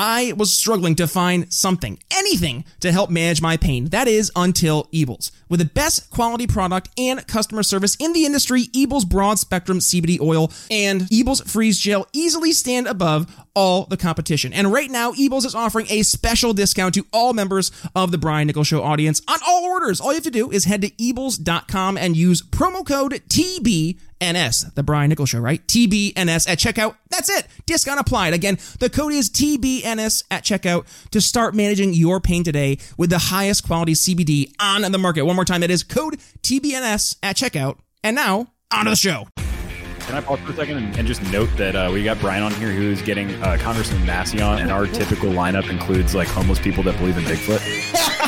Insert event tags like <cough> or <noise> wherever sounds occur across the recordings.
I was struggling to find something, anything to help manage my pain. That is until Eables. With the best quality product and customer service in the industry, Eables Broad Spectrum CBD oil and Eables Freeze Gel easily stand above all the competition. And right now, Eables is offering a special discount to all members of the Brian Nichols Show audience on all orders. All you have to do is head to Eables.com and use promo code TBNS, the Brian Nichols Show, right? TBNS at checkout. That's it. Discount applied. Again, the code is TBNS at checkout to start managing your pain today with the highest quality CBD on the market. One more time, that is code TBNS at checkout. And now, on to the show. Can I pause for a second and, and just note that uh, we got Brian on here who's getting uh, Congressman Massey on, and our typical lineup includes like homeless people that believe in Bigfoot. <laughs>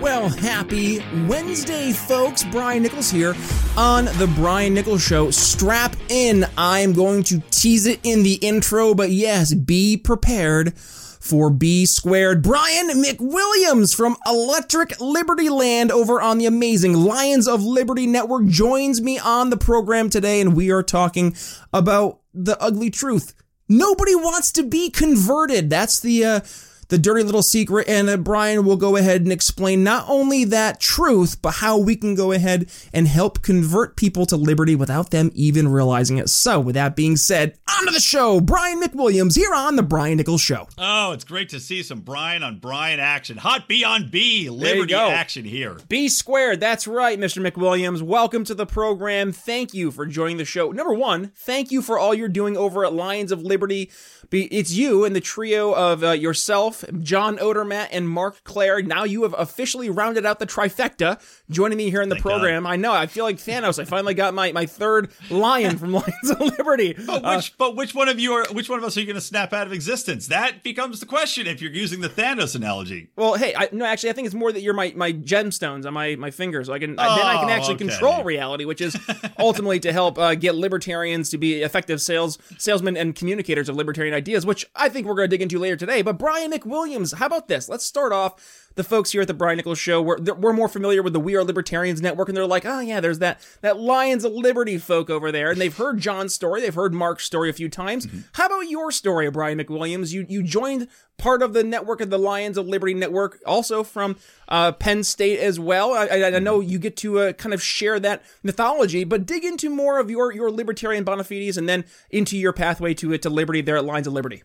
Well, happy Wednesday, folks. Brian Nichols here on The Brian Nichols Show. Strap in. I'm going to tease it in the intro, but yes, be prepared for B squared. Brian McWilliams from Electric Liberty Land over on the amazing Lions of Liberty Network joins me on the program today, and we are talking about the ugly truth. Nobody wants to be converted. That's the, uh, the dirty little secret, and uh, Brian will go ahead and explain not only that truth, but how we can go ahead and help convert people to liberty without them even realizing it. So, with that being said, on to the show. Brian McWilliams here on the Brian Nichols Show. Oh, it's great to see some Brian on Brian action. Hot B on B, Liberty action here. B squared. That's right, Mr. McWilliams. Welcome to the program. Thank you for joining the show. Number one, thank you for all you're doing over at Lions of Liberty. It's you and the trio of uh, yourself, John Odermatt, and Marc Clair. Now you have officially rounded out the trifecta, joining me here in the Thank program. I know. I feel like Thanos. I finally got my, my third lion from <laughs> Lions of Liberty. But Uh, which, but which one of you are? Which one of us are you going to snap out of existence? That becomes the question if you're using the Thanos analogy. Well, hey, I, no, actually, I think it's more that you're my, my gemstones on my, my fingers. So I can then I can Oh, actually okay. control reality, which is <laughs> ultimately to help uh, get libertarians to be effective sales salesmen and communicators of libertarian ideas, which I think we're going to dig into later today. But Brian McWilliams, how about this? Let's start off. The folks here at the Brian Nichols Show, we're, we're more familiar with the We Are Libertarians Network, and they're like, oh yeah, there's that that Lions of Liberty folk over there, and they've heard John's story, they've heard Mark's story a few times. How about your story, Brian McWilliams? You you joined part of the network of the Lions of Liberty Network, also from uh, Penn State as well. I, I, I know you get to uh, kind of share that mythology, but dig into more of your your libertarian bona fides, and then into your pathway to to liberty there at Lions of Liberty.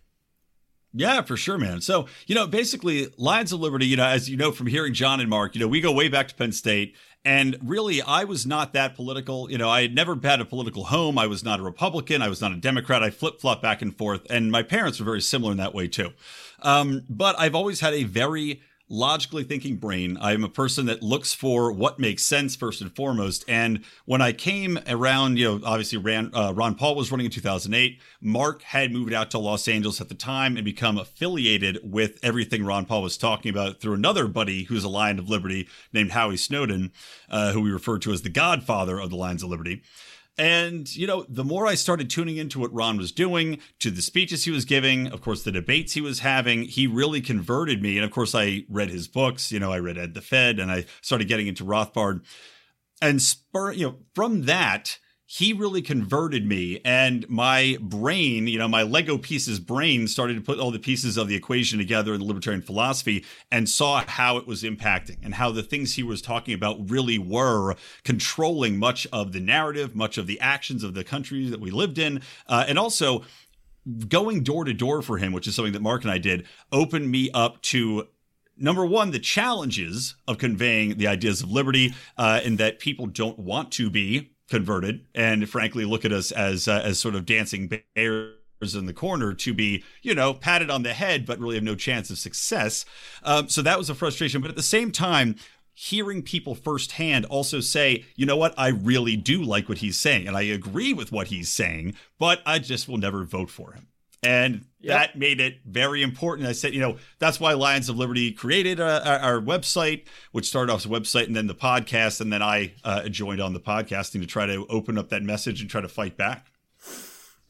Yeah, for sure, man. So, you know, basically, Lions of Liberty, you know, as you know from hearing John and Mark, you know, we go way back to Penn State. And really, I was not that political. You know, I had never had a political home. I was not a Republican. I was not a Democrat. I flip flop back and forth. And my parents were very similar in that way, too. Um, but I've always had a very logically thinking brain. I'm a person that looks for what makes sense first and foremost. And when I came around, you know, obviously Ran, uh, Ron Paul was running in 2008. Mark had moved out to Los Angeles at the time and become affiliated with everything Ron Paul was talking about through another buddy who's a Lion of Liberty named Howie Snowden, uh, who we refer to as the godfather of the Lions of Liberty. And, you know, the more I started tuning into what Ron was doing, to the speeches he was giving, of course, the debates he was having, he really converted me. And of course, I read his books, you know, I read End the Fed and I started getting into Rothbard. And spur, you know, from that, he really converted me and my brain, you know, my Lego pieces brain started to put all the pieces of the equation together in the libertarian philosophy and saw how it was impacting and how the things he was talking about really were controlling much of the narrative, much of the actions of the country that we lived in. Uh, and also, going door to door for him, which is something that Mark and I did, opened me up to number one, the challenges of conveying the ideas of liberty, uh, and that people don't want to be converted and frankly look at us as uh, as sort of dancing bears in the corner to be you know patted on the head but really have no chance of success. Um, so that was a frustration. But at the same time hearing people firsthand also say you know what? I really do like what he's saying and i agree with what he's saying but i just will never vote for him. And yep. that made it very important. I said, you know, that's why Lions of Liberty created uh, our, our, website, which started off as a website and then the podcast. And then I uh, joined on the podcasting to try to open up that message and try to fight back.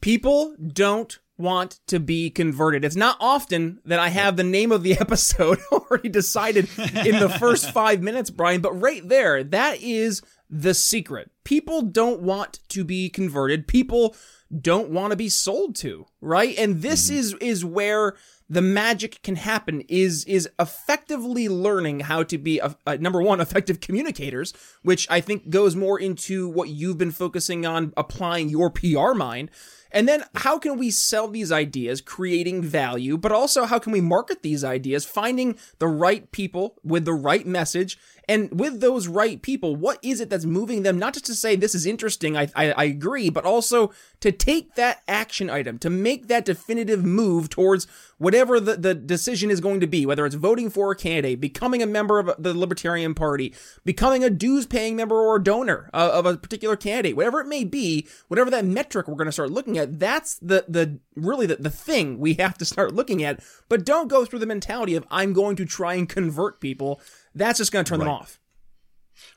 People don't want to be converted. It's not often that I have the name of the <laughs> episode <laughs> already decided in the first <laughs> five minutes, Brian, but right there, that is the secret. People don't want to be converted. People don't want to be sold to, right? And this mm-hmm. is is where the magic can happen is is effectively learning how to be a, a, number one <laughs> effective communicators which i think goes more into what you've been focusing on applying your pr mind and then how can we sell these ideas, creating value, but also how can we market these ideas, finding the right people with the right message and with those right people, what is it that's moving them not just to say this is interesting, I, I, I agree, but also to take that action item, to make that definitive move towards whatever the, the decision is going to be, whether it's voting for a candidate, becoming a member of the Libertarian Party, becoming a dues paying member or a donor of, of a particular candidate, whatever it may be, whatever that metric we're going to start looking at, that's the, the really the, the thing we have to start looking at. But don't go through the mentality of I'm going to try and convert people that's just going to turn right. them off.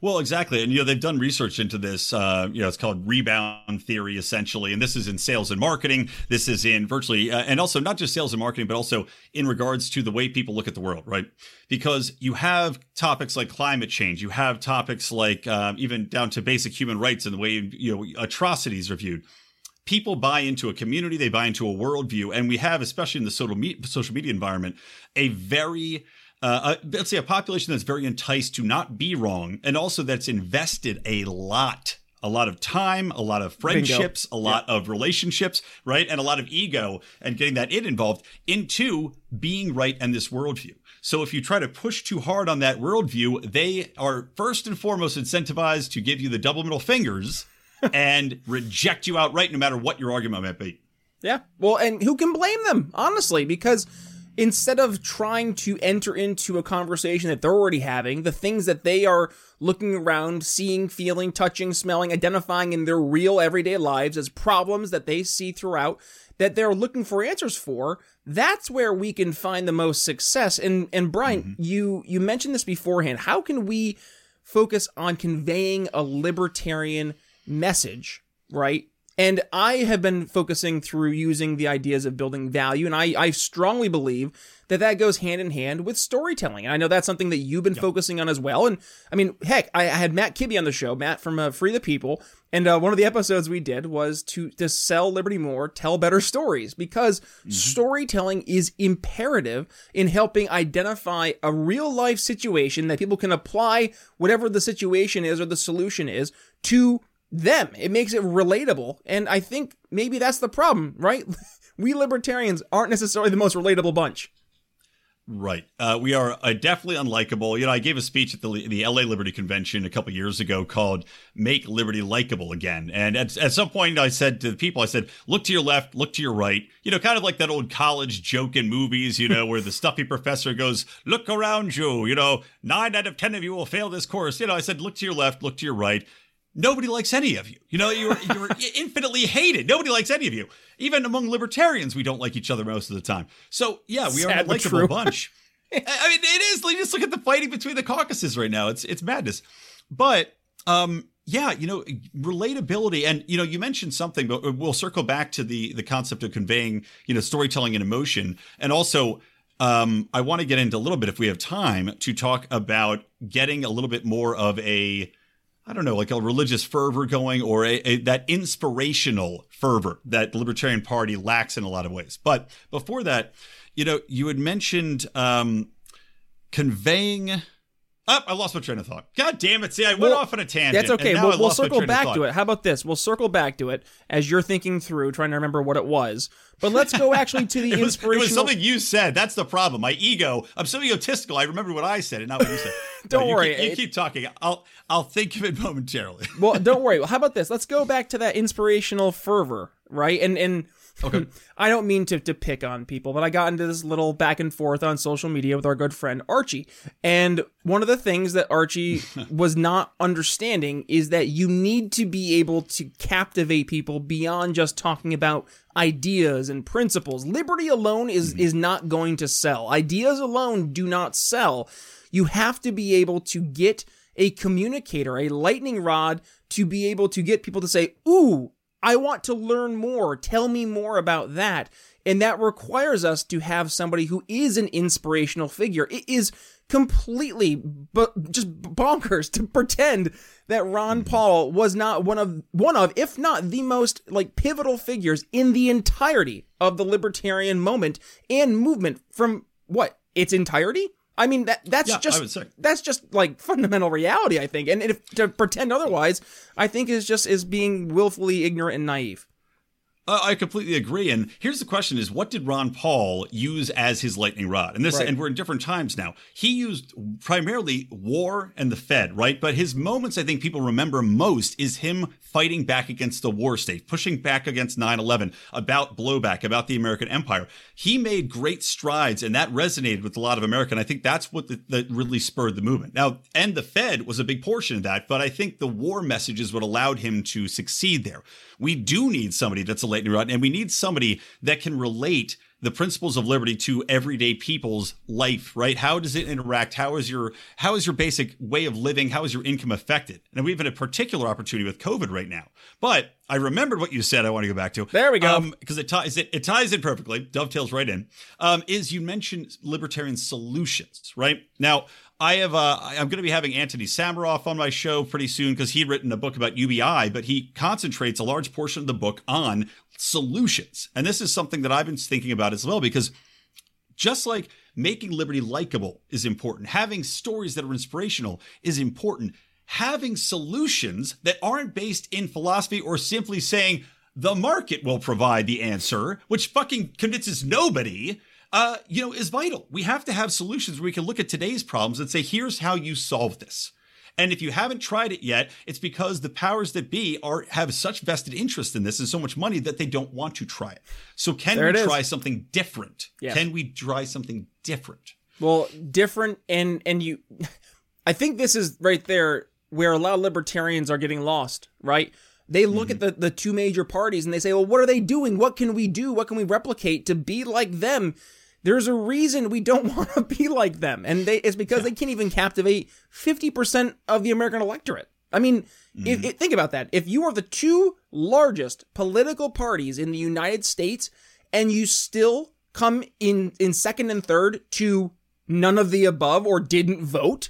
Well, exactly, and you know they've done research into this. Uh, you know, it's called rebound theory, essentially, and this is in sales and marketing. This is in virtually, uh, and also not just sales and marketing, but also in regards to the way people look at the world, right? Because you have topics like climate change, you have topics like um, even down to basic human rights and the way you know atrocities are viewed people buy into a community, they buy into a worldview, and we have, especially in the social media, social media environment, a very uh, uh, let's say a population that's very enticed to not be wrong, and also that's invested a lot a lot of time, a lot of friendships, Bingo. a lot yeah. of relationships, right? And a lot of ego and getting that it involved into being right and this worldview. So if you try to push too hard on that worldview, they are first and foremost incentivized to give you the double middle fingers <laughs> and reject you outright no matter what your argument might be. Yeah. Well, and who can blame them, honestly, because instead of trying to enter into a conversation that they're already having, the things that they are looking around, seeing, feeling, touching, smelling, identifying in their real everyday lives as problems that they see throughout that they're looking for answers for, that's where we can find the most success. And and Brian, mm-hmm. you you mentioned this beforehand. How can we focus on conveying a libertarian message, right? And I have been focusing through using the ideas of building value. And I, I strongly believe that that goes hand in hand with storytelling. And I know that's something that you've been focusing on as well. And I mean, heck, I, I had Matt Kibbe on the show, Matt from uh, Free the People. And uh, one of the episodes we did was to, to sell Liberty more, tell better stories, because mm-hmm. storytelling is imperative in helping identify a real life situation that people can apply whatever the situation is or the solution is to them. It makes it relatable. And I think maybe that's the problem, right? <laughs> we libertarians aren't necessarily the most relatable bunch. Right. Uh, we are uh, definitely unlikable. You know, I gave a speech at the, the LA Liberty Convention a couple years ago called Make Liberty Likable Again. And at, at some point, I said to the people, I said, look to your left, look to your right. You know, kind of like that old college joke in movies, you know, where the stuffy professor goes, look around you. You know, nine out of 10 of you will fail this course. You know, I said, look to your left, look to your right nobody likes any of you. You know, you're you're <laughs> infinitely hated. Nobody likes any of you. Even among libertarians, we don't like each other most of the time. So yeah, we Sad are a likable bunch. <laughs> I mean, it is. Just look at the fighting between the caucuses right now. It's it's madness. But um, yeah, you know, relatability, and you know, you mentioned something, but we'll circle back to the the concept of conveying, you know, storytelling and emotion, and also. Um, I want to get into a little bit, if we have time, to talk about getting a little bit more of a I don't know, like a religious fervor going or a, a, that inspirational fervor that the Libertarian Party lacks in a lot of ways. But before that, you know, you had mentioned um, conveying Oh, I lost my train of thought. God damn it. See, I went Well, off on a tangent. That's okay. and now We'll, we'll circle back to it. How about this? We'll circle back to it as you're thinking through, trying to remember what it was. But let's go actually to the <laughs> It was, it was something you said. That's the problem. My ego. I'm so egotistical. I remember what I said and not what you said. <laughs> Don't you worry. Keep, you keep talking. I'll I'll think of it <laughs> momentarily. well, don't worry. How about this? Let's go back to that inspirational fervor, right? And and Okay. <laughs> I don't mean to to pick on people, but I got into this little back and forth on social media with our good friend Archie. And one of the things that Archie <laughs> was not understanding is that you need to be able to captivate people beyond just talking about ideas and principles. Liberty alone is mm-hmm. is not going to sell. Ideas alone do not sell. You have to be able to get a communicator, a lightning rod to be able to get people to say, "Ooh, I want to learn more. Tell me more about that." And that requires us to have somebody who is an inspirational figure. It is completely but just bonkers to pretend that Ron mm-hmm. Paul was not one of one of if not the most like pivotal figures in the entirety of the libertarian moment and movement from what its entirety I mean that that's Yeah, just that's just like fundamental reality I think. And if to pretend otherwise I think is just is being willfully ignorant and naive Uh, I completely agree. And here's the question: Is what did Ron Paul use as his lightning rod? And this, Right. and we're in different times now. He used primarily war and the Fed, right? But his moments, I think people remember most, is him fighting back against the war state, pushing back against 9/11, about blowback, about the American empire. He made great strides, and that resonated with a lot of America. And I think that's what the, that really spurred the movement. Now, and the Fed was a big portion of that, but I think the war message is what allowed him to succeed there. We do need somebody that's a lightning rod, and we need somebody that can relate the principles of liberty to everyday people's life, right? How does it interact? How is your how is your basic way of living? How is your income affected? And we have a particular opportunity with COVID right now. But I remembered what you said. I want to go back to There we go. because it ties it, it ties in perfectly, dovetails right in. Um, is you mentioned libertarian solutions, right? Now, I have uh, I'm going to be having Anthony Sammeroff on my show pretty soon because he'd written a book about UBI, but he concentrates a large portion of the book on solutions, and this is something that I've been thinking about as well because just like making liberty likable is important, having stories that are inspirational is important, having solutions that aren't based in philosophy or simply saying the market will provide the answer, which fucking convinces nobody. Uh, you know, is vital. We have to have solutions where we can look at today's problems and say, here's how you solve this. And if you haven't tried it yet, it's because the powers that be are have such vested interest in this and so much money that they don't want to try it. So can There we try something different? Yes. Can we try something different? Well, different and and you <laughs> I think this is right there where a lot of libertarians are getting lost, right? They look at the, the two major parties and they say, well, what are they doing? What can we do? What can we replicate to be like them? There's a reason we don't <laughs> want to be like them. And they, it's because they can't even captivate 50% of the American electorate. I mean, if, mm-hmm. if- think about that. If you are the two largest political parties in the United States and you still come in, in second and third to none of the above or didn't vote,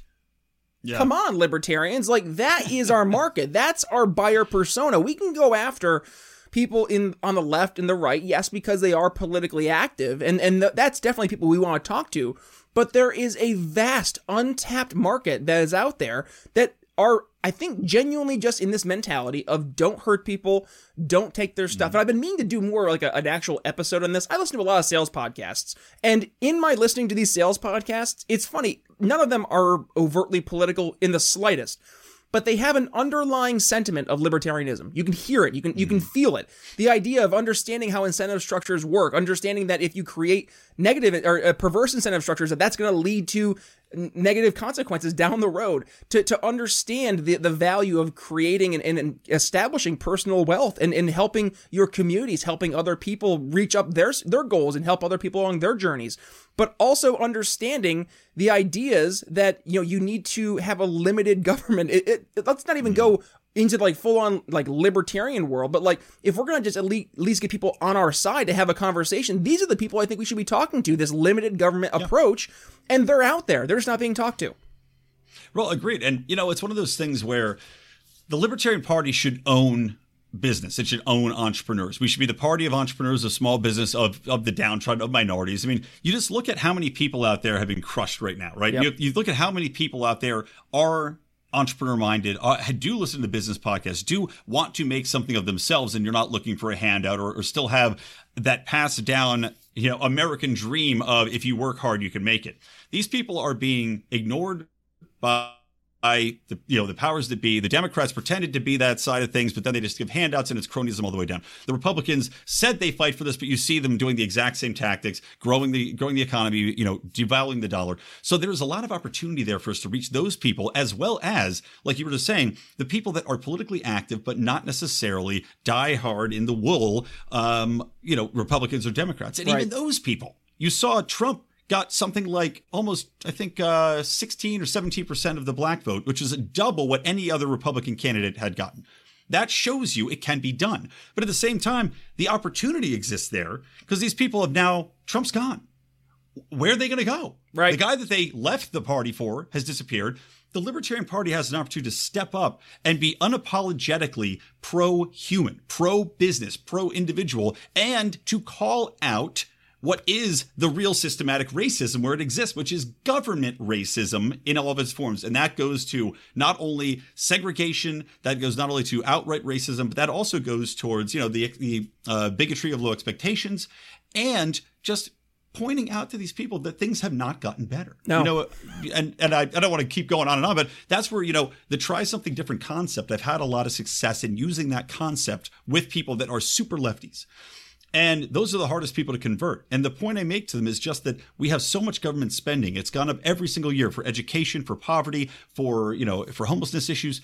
Yeah. Come on, libertarians. Like that is our market. <laughs> That's our buyer persona. We can go after people in on the left and the right, yes, because they are politically active, and and th- that's definitely people we want to talk to. But there is a vast untapped market that is out there that are I think genuinely just in this mentality of don't hurt people, don't take their stuff. Mm. And I've been meaning to do more like a, an actual episode on this. I listen to a lot of sales podcasts, and in my listening to these sales podcasts, it's funny. None of them are overtly political in the slightest but they have an underlying sentiment of libertarianism. You can hear it, you can you can hmm. feel it. The idea of understanding how incentive structures work, understanding that if you create negative or uh, perverse incentive structures, that that's going to lead to negative consequences down the road. To to understand the the value of creating and, and, establishing personal wealth and, and helping your communities, helping other people reach up their their goals and help other people along their journeys but also understanding the ideas that you know you need to have a limited <laughs> government. It, it, it- let's not even go into like full on like libertarian world, but like if we're gonna just at least, at least get people on our side to have a conversation, these are the people I think we should be talking to. This limited government approach, and they're out there. They're just not being talked to. Well, agreed. And you know, it's one of those things where the Libertarian Party should own business. It should own entrepreneurs. We should be the party of entrepreneurs, of small business, of, of the downtrodden, of minorities. I mean, you just look at how many people out there have been crushed right now, right? Yep. You, you look at how many people out there are entrepreneur minded, uh, do listen to business podcasts, do want to make something of themselves, and you're not looking for a handout or, or still have that passed down, you know, American dream of if you work hard, you can make it. These people are being ignored by by the you know the powers that be. The Democrats pretended to be that side of things, but then they just give handouts and it's cronyism all the way down. The Republicans said they fight for this, but you see them doing the exact same tactics, growing the growing the economy, you know, devaluing the dollar. So there's a lot of opportunity there for us to reach those people, as well as, like you were just saying, the people that are politically active but not necessarily die hard in the wool, um, you know, Republicans or Democrats, and Right. even those people. You saw Trump got something like almost, I think, uh, 16 or 17 percent of the black vote, which is double what any other Republican candidate had gotten. That shows you it can be done. But at the same time, the opportunity exists there because these people have now, Trump's gone. Where are they going to go? Right. The guy that they left the party for has disappeared. The Libertarian Party has an opportunity to step up and be unapologetically pro human, pro business, pro individual, and to call out what is the real systematic racism where it exists, which is government racism in all of its forms. And that goes to not only segregation, that goes not only to outright racism, but that also goes towards, you know, the, the uh, bigotry of low expectations and just pointing out to these people that things have not gotten better. No. You know, and, and I, I don't want to keep going on and on, but that's where, you know, the try something different concept, I've had a lot of success in using that concept with people that are super lefties. And those are the hardest people to convert. And the point I make to them is just that we have so much government spending. It's gone up every single year for education, for poverty, for, you know, for homelessness issues.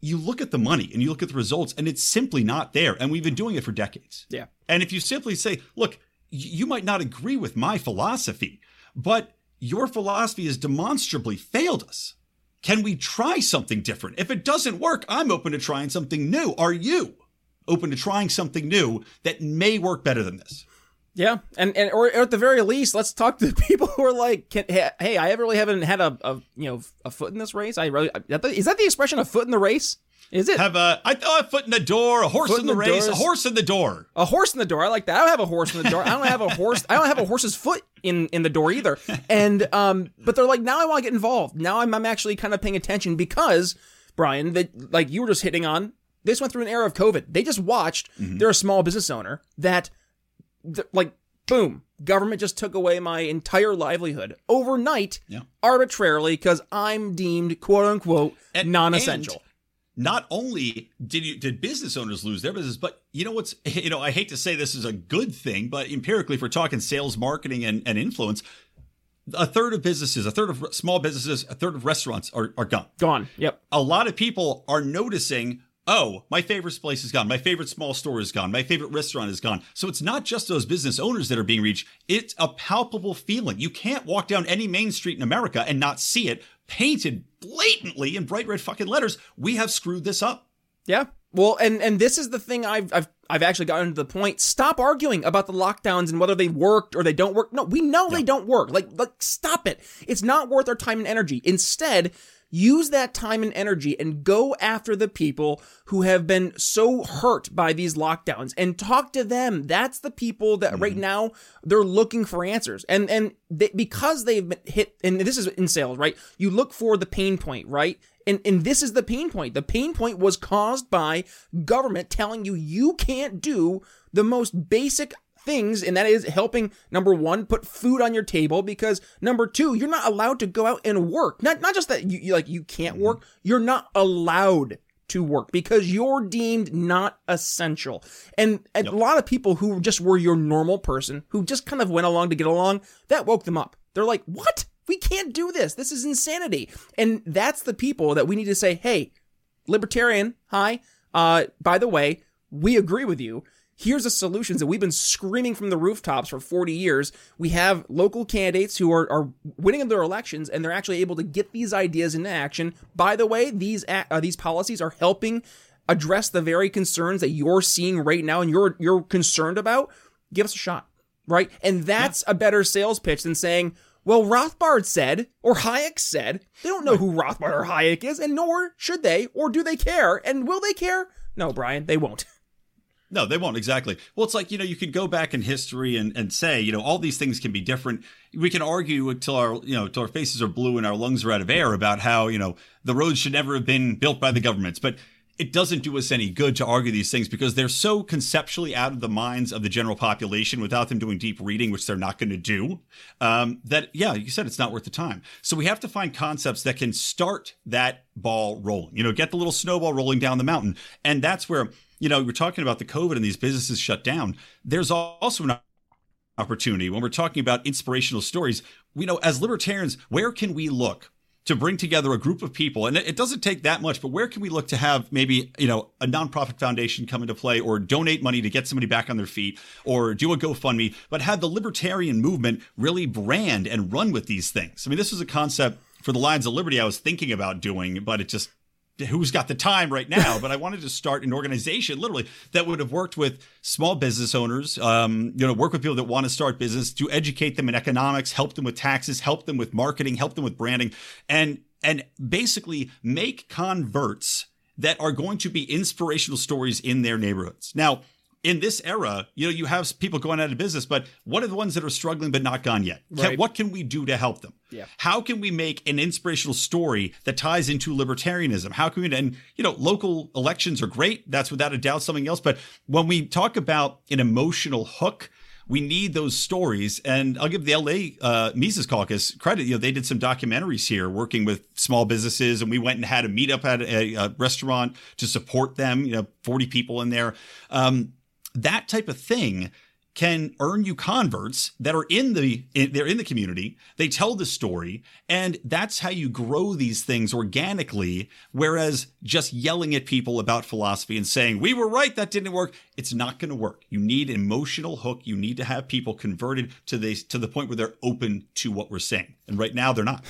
You look at the money and you look at the results and it's simply not there. And we've been doing it for decades. Yeah. And if you simply say, look, you might not agree with my philosophy, but your philosophy has demonstrably failed us. Can we try something different? If it doesn't work, I'm open to trying something new. Are you open to trying something new that may work better than this? Yeah, and and or, or at the very least, let's talk to the <laughs> people who are like, can, hey, hey, I really haven't had a, a you know a foot in this race. I really is that the expression a foot in the race? Is it Have a, I thought a foot in the door, a horse in in the, the race, a horse in the door. a horse in the door? I like that. I don't have a horse in the door. I don't have a horse. I don't have a horse's foot in in the door either. And um, but they're like, now I want to get involved. Now I'm I'm actually kind of paying attention because Brian, that like you were just hitting on. This went through an era of COVID. They just watched. Mm-hmm. They're a small business owner that th- like boom government just took away my entire livelihood overnight Yeah. arbitrarily because i'm deemed quote unquote And- non-essential and not only did you did business owners lose their business, but you know what's <laughs> you know I hate to say this is a good thing, but empirically, if we're talking sales, marketing, and, and influence, a third of businesses, a third of small businesses, a third of restaurants are, are gone. gone yep a lot of people are noticing oh my favorite place is gone my favorite small store is gone my favorite restaurant is gone so it's not just those business owners that are being reached it's a palpable feeling you can't walk down any main street in america and not see it painted blatantly in bright red fucking letters we have screwed this up Yeah. Well, and and this is the thing I've I've I've actually gotten to the point. Stop arguing about the lockdowns and whether they worked or they don't work. No, we know they don't work. Like like stop it. It's not worth our time and energy. Instead, use that time and energy and go after the people who have been so hurt by these lockdowns and talk to them. That's the people that right mm-hmm. now they're looking for answers. And and they, because they've been hit and this is in sales, right? You look for the pain point, right? And, and this is the pain point. The pain point was caused by government telling you you can't do the most basic things, and that is helping number one, put food on your table, because number two, you're not allowed to go out and work. Not not just that you, you like you can't work, you're not allowed to work because you're deemed not essential. And, and a lot of people who just were your normal person, who just kind of went along to get along, that woke them up. They're like, what? We can't do this. This is insanity. And that's the people that we need to say, hey, libertarian, hi. Uh, by the way, we agree with you. Here's the solutions that we've been screaming from the rooftops for 40 years. We have local candidates who are, are winning in their elections and they're actually able to get these ideas into action. By the way, these uh, these policies are helping address the very concerns that you're seeing right now and you're you're concerned about. Give us a shot, right? And that's a better sales pitch than saying, Well, Rothbard said, or Hayek said, they don't know who Rothbard or Hayek is, and nor should they, or do they care? And will they care? No, Brian, they won't. <laughs> No, they won't exactly. Well, it's like you know you could go back in history and, and say you know all these things can be different. We can argue until our you know until our faces are blue and our lungs are out of air about how you know the roads should never have been built by the governments, but it doesn't do us any good to argue these things because they're so conceptually out of the minds of the general population without them doing deep reading, which they're not going to do. Um, that yeah, you said it's not worth the time. So we have to find concepts that can start that ball rolling. You know, get the little snowball rolling down the mountain, and that's where you know, we're talking about the COVID and these businesses shut down. There's also an opportunity when we're talking about inspirational stories. We know as libertarians, where can we look to bring together a group of people? And it doesn't take that much, but where can we look to have maybe, you know, a nonprofit foundation come into play or donate money to get somebody back on their feet or do a GoFundMe, but have the libertarian movement really brand and run with these things? I mean, this was a concept for the Lions of Liberty I was thinking about doing, but it just who's got the time right now, but I wanted to start an organization literally that would have worked with small business owners, um, you know, work with people that want to start business to educate them in economics, help them with taxes, help them with marketing, help them with branding, and and basically make converts that are going to be inspirational stories in their neighborhoods. Now, in this era, you know, you have people going out of business, but what are the ones that are struggling but not gone yet? Right. Can, what can we do to help them? Yeah. How can we make an inspirational story that ties into libertarianism? How can we, and, you know, local elections are great. That's without a doubt something else. But when we talk about an emotional hook, we need those stories. And I'll give the LA uh, Mises Caucus credit. You know, they did some documentaries here working with small businesses, and we went and had a meetup at a, a restaurant to support them. You know, 40 people in there. Um, that type of thing can earn you converts that are in the in, they're in the community. They tell the story and that's how you grow these things organically. Whereas just yelling at people about philosophy and saying we were right that didn't work it's not going to work. You need emotional hook. You need to have people converted to the to the point where they're open to what we're saying. And right now they're not.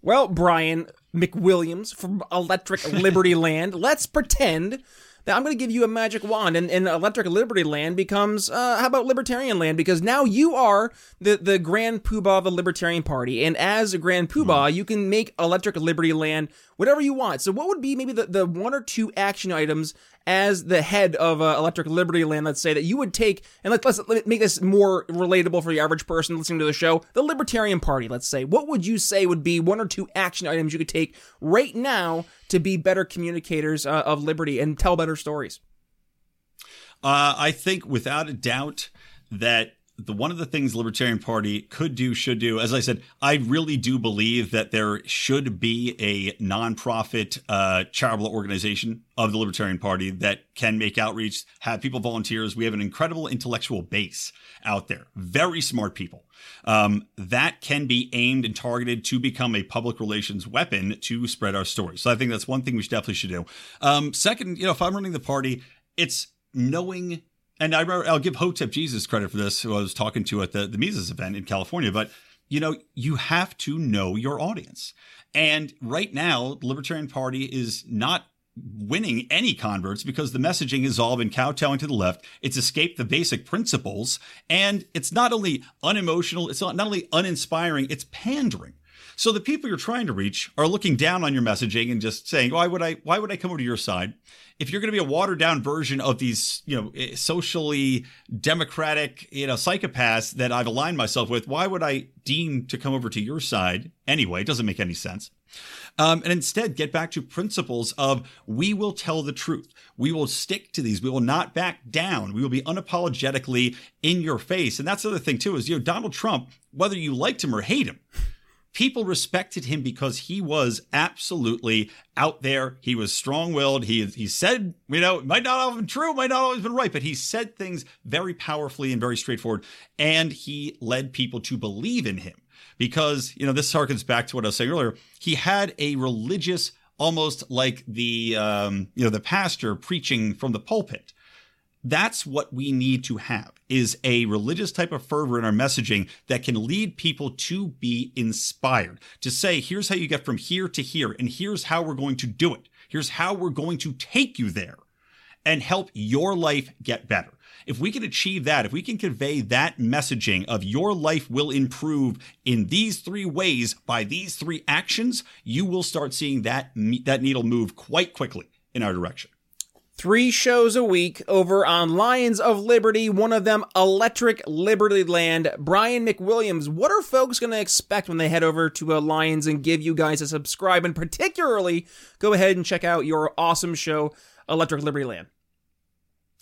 Well brian mcwilliams from electric liberty <laughs> land let's pretend now I'm going to give you a magic wand, and, and Electric Liberty Land becomes, uh, how about Libertarian Land? Because now you are the, the Grand Poobah of the Libertarian Party, and as a Grand Poobah, mm. you can make Electric Liberty Land whatever you want. So, what would be maybe the, the one or two action items as the head of uh, Electric Liberty Land, let's say, that you would take, and let, let's let make this more relatable for the average person listening to the show, the Libertarian Party, let's say. What would you say would be one or two action items you could take right now to be better communicators uh, of liberty and tell better stories? Uh, I think without a doubt that the one of the things Libertarian Party could do, should do, as I said, I really do believe that there should be a nonprofit uh, charitable organization of the Libertarian Party that can make outreach, have people volunteers. We have an incredible intellectual base out there, very smart people. Um, that can be aimed and targeted to become a public relations weapon to spread our story. So I think that's one thing we should definitely should do. Um, second, you know, if I'm running the party, it's knowing and I remember I'll give Hotep Jesus credit for this, who I was talking to at the, the Mises event in California, but you know, you have to know your audience. And right now, the Libertarian Party is not winning any converts because the messaging has all been kowtowing to the left. It's escaped the basic principles. And it's not only unemotional, it's not, not only uninspiring, it's pandering. So the people you're trying to reach are looking down on your messaging and just saying, "Why would I? Why would I come over to your side?" If you're going to be a watered down version of these, you know, eh, socially democratic, you know, psychopaths that I've aligned myself with, why would I deem to come over to your side anyway? It doesn't make any sense. Um, and instead get back to principles of we will tell the truth. We will stick to these. We will not back down. We will be unapologetically in your face. And that's the other thing too is you know Donald Trump, whether you liked him or hate him, people respected him because he was absolutely out there. He was strong-willed. He he said, you know, it might not have been true, might not always been right, but he said things very powerfully and very straightforward, and he led people to believe in him because you know this harkens back to what I was saying earlier. He had a religious, almost like the um, you know the pastor preaching from the pulpit that's what we need to have is a religious type of fervor in our messaging that can lead people to be inspired to say here's how you get from here to here and here's how we're going to do it here's how we're going to take you there and help your life get better. If we can achieve that, if we can convey that messaging of your life will improve in these three ways by these three actions, you will start seeing that that needle move quite quickly in our direction. Three shows a week over on Lions of Liberty, one of them Electric Liberty Land. Brian McWilliams, what are folks going to expect when they head over to uh, Lions and give you guys a subscribe? And particularly, go ahead and check out your awesome show, Electric Liberty Land.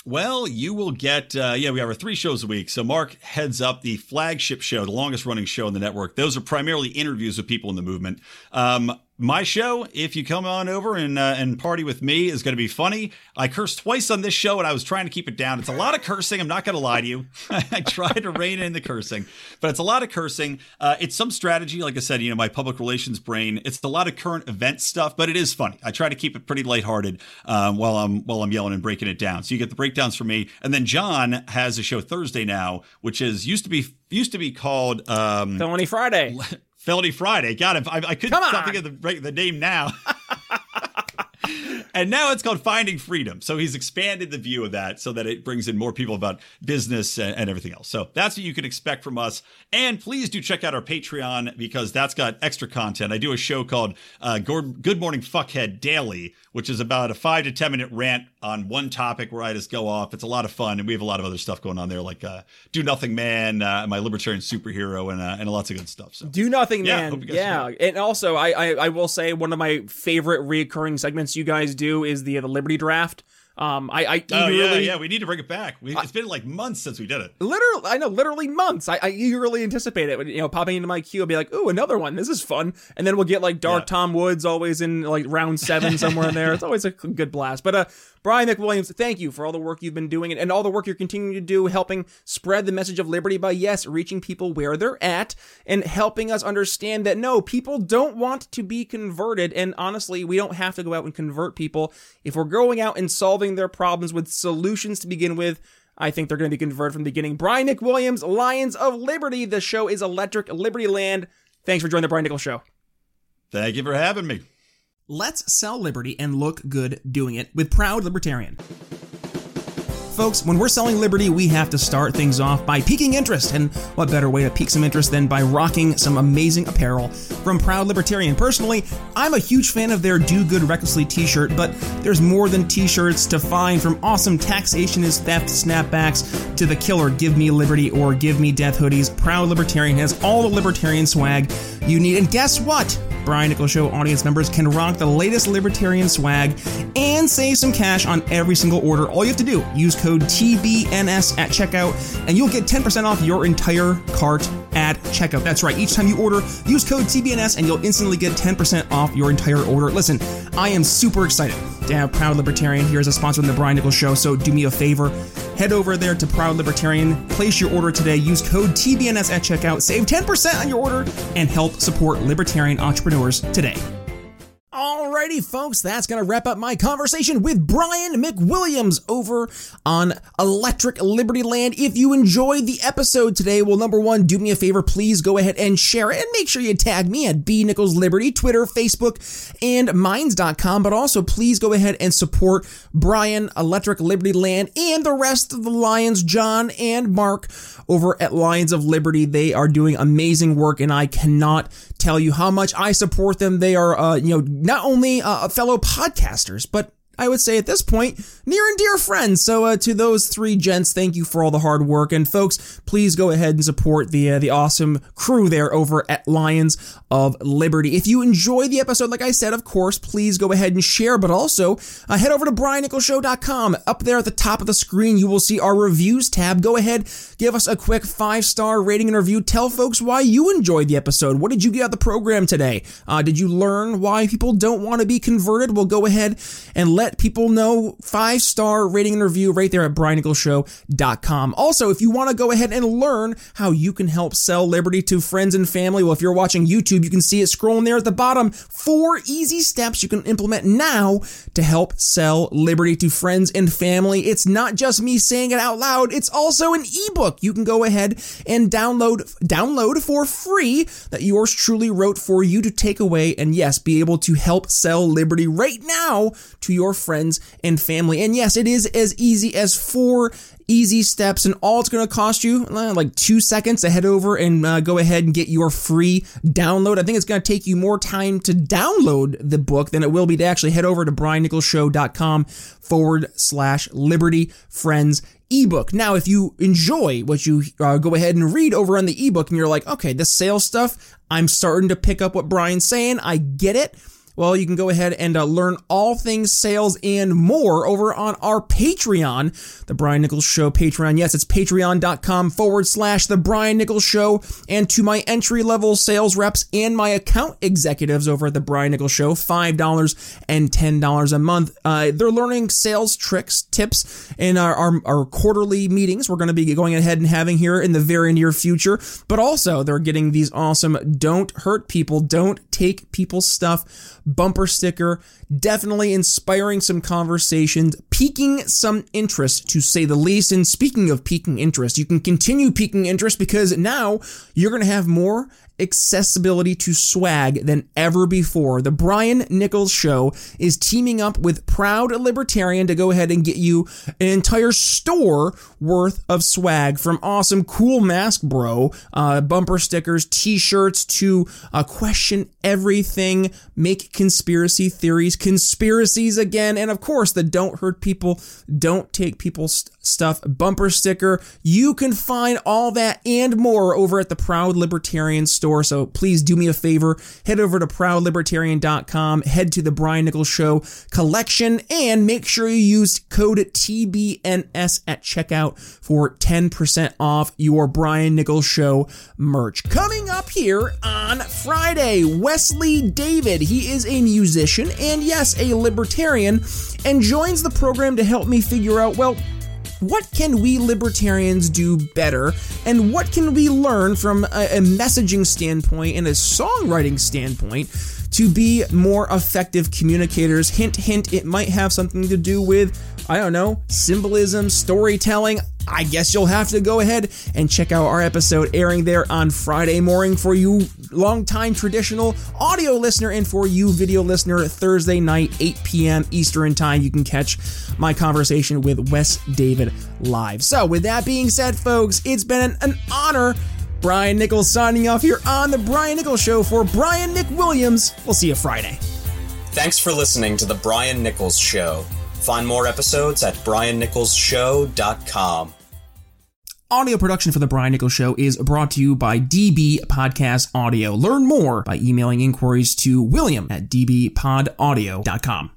Well, you will get, uh, yeah, we have our three shows a week. So Mark heads up the flagship show, the longest running show in the network. Those are primarily interviews with people in the movement. Um, my show, if you come on over and uh, and party with me, is going to be funny. I cursed twice on this show, and I was trying to keep it down. It's a lot of cursing. I'm not going to lie to you. <laughs> I tried to rein in the cursing, but it's a lot of cursing. Uh, it's some strategy, like I said. You know, my public relations brain. It's a lot of current event stuff, but it is funny. I try to keep it pretty lighthearted um, while I'm while I'm yelling and breaking it down. So you get the breakdowns from me, and then John has a show Thursday now, which is used to be used to be called um, Felony Friday. Felony Friday. God, if I, I couldn't stop thinking of the, the name now. <laughs> and now it's called Finding Freedom. So he's expanded the view of that so that it brings in more people about business and, and, everything else. So that's what you can expect from us. And please do check out our Patreon because that's got extra content. I do a show called uh, Good Morning Fuckhead Daily, which is about a five to 10 minute rant on one topic where I just go off. It's a lot of fun. And we have a lot of other stuff going on there, like uh, Do Nothing Man, uh, my libertarian superhero, and, uh, and lots of good stuff. So Do Nothing yeah, Man. Yeah. And also, I, I, I will say one of my favorite reoccurring segments you guys do is the, the Liberty Draft. Um, I, I oh yeah, yeah, we need to bring it back. We, it's been like months since we did it. Literally, I know, literally months. I, I eagerly anticipate it. You know, popping into my queue, I'll be like, "Ooh, another one. This is fun." And then we'll get like Dark yeah. Tom Woods always in like round seven somewhere in there. It's always a good blast. But uh, Brian McWilliams, thank you for all the work you've been doing and all the work you're continuing to do, helping spread the message of liberty by, yes, reaching people where they're at and helping us understand that no, people don't want to be converted. And honestly, we don't have to go out and convert people. If we're going out and solving their problems with solutions to begin with, I think they're going to be converted from the beginning. Brian McWilliams, Lions of Liberty. The show is Electric Liberty Land. Thanks for joining the Brian Nichols Show. Thank you for having me. Let's sell liberty and look good doing it with Proud Libertarian. Folks, when we're selling liberty, we have to start things off by piquing interest. And what better way to pique some interest than by rocking some amazing apparel from Proud Libertarian? Personally, I'm a huge fan of their Do Good Recklessly t shirt, but there's more than t shirts to find from awesome taxation is theft snapbacks to the killer Give Me Liberty or Give Me Death hoodies. Proud Libertarian has all the libertarian swag you need. And guess what? Brian Nichols Show audience members can rock the latest libertarian swag and save some cash on every single order. All you have to do, is use code TBNS at checkout, and you'll get 10% off your entire cart at checkout. That's right. Each time you order, use code TBNS and you'll instantly get 10% off your entire order. Listen, I am super excited to have Proud Libertarian here as a sponsor of the Brian Nichols Show, so do me a favor. Head over there to Proud Libertarian, place your order today, use code TBNS at checkout, save 10% on your order, and help support libertarian entrepreneurs today. Alrighty, folks, that's going to wrap up my conversation with Brian McWilliams over on Electric Liberty Land. If you enjoyed the episode today, well, number one, do me a favor, please go ahead and share it and make sure you tag me at B Nichols Liberty, Twitter, Facebook, and Minds.com. But also, please go ahead and support Brian, Electric Liberty Land, and the rest of the Lions, John and Mark over at Lions of Liberty. They are doing amazing work, and I cannot tell you how much I support them. They are, uh, you know, not only uh, fellow podcasters, but I would say at this point, near and dear friends. So uh, to those three gents, thank you for all the hard work, and folks, please go ahead and support the uh, the awesome crew there over at Lions of Liberty. If you enjoy the episode, like I said, of course, please go ahead and share, but also uh, head over to briannicholsshow.com. Up there at the top of the screen, you will see our reviews tab. Go ahead, give us a quick five star rating and review. Tell folks why you enjoyed the episode. What did you get out of the program today? Uh, did you learn why people don't want to be converted? Well, go ahead and let let people know. Five star rating and review right there at briannicholsshow.com. Also, if you want to go ahead and learn how you can help sell Liberty to friends and family, well, if you're watching YouTube, you can see it scrolling there at the bottom. Four easy steps you can implement now to help sell Liberty to friends and family. It's not just me saying it out loud, it's also an ebook you can go ahead and download download for free that yours truly wrote for you to take away and yes, be able to help sell Liberty right now to your your friends and family. And yes, it is as easy as four easy steps, and all it's going to cost you uh, like two seconds to head over and uh, go ahead and get your free download. I think it's going to take you more time to download the book than it will be to actually head over to briannicholsshow.com forward slash liberty friends ebook. Now, if you enjoy what you uh, go ahead and read over on the ebook and you're like, okay, the sales stuff, I'm starting to pick up what Brian's saying. I get it. Well, you can go ahead and uh, learn all things sales and more over on our Patreon, The Brian Nichols Show Patreon. Yes, it's patreon.com forward slash The Brian Nichols Show. And to my entry level sales reps and my account executives over at The Brian Nichols Show, $5 and $10 a month. Uh, they're learning sales tricks, tips in our, our, our quarterly meetings we're going to be going ahead and having here in the very near future. But also, they're getting these awesome don't hurt people, don't take people's stuff bumper sticker, definitely inspiring some conversations, piquing some interest to say the least. And speaking of piquing interest, you can continue piquing interest because now you're going to have more accessibility to swag than ever before. The Brian Nichols Show is teaming up with Proud Libertarian to go ahead and get you an entire store worth of swag from awesome Cool Mask Bro, uh, bumper stickers, t shirts to uh, question everything, make conspiracy theories, conspiracies again, and of course, the Don't Hurt People, Don't Take People's Stuff bumper sticker. You can find all that and more over at the Proud Libertarian store. So please do me a favor, head over to proudlibertarian.com, head to the Brian Nichols Show collection, and make sure you use code TBNS at checkout for 10% off your Brian Nichols Show merch. Coming up here on Friday, Wesley David. He is a musician and, yes, a libertarian, and joins the program to help me figure out, well, what can we libertarians do better? And what can we learn from a, a messaging standpoint and a songwriting standpoint to be more effective communicators? Hint, hint, it might have something to do with, I don't know, symbolism, storytelling. I guess you'll have to go ahead and check out our episode airing there on Friday morning for you longtime traditional audio listener and for you video listener Thursday night 8 p.m. Eastern time you can catch my conversation with Wes David live. So with that being said folks, it's been an honor Brian Nichols signing off here on the Brian Nichols show for Brian McWilliams. We'll see you Friday. Thanks for listening to the Brian Nichols show. Find more episodes at briannicholsshow.com. Audio production for The Brian Nichols Show is brought to you by DB Podcast Audio. Learn more by emailing inquiries to William at dbpodaudio.com.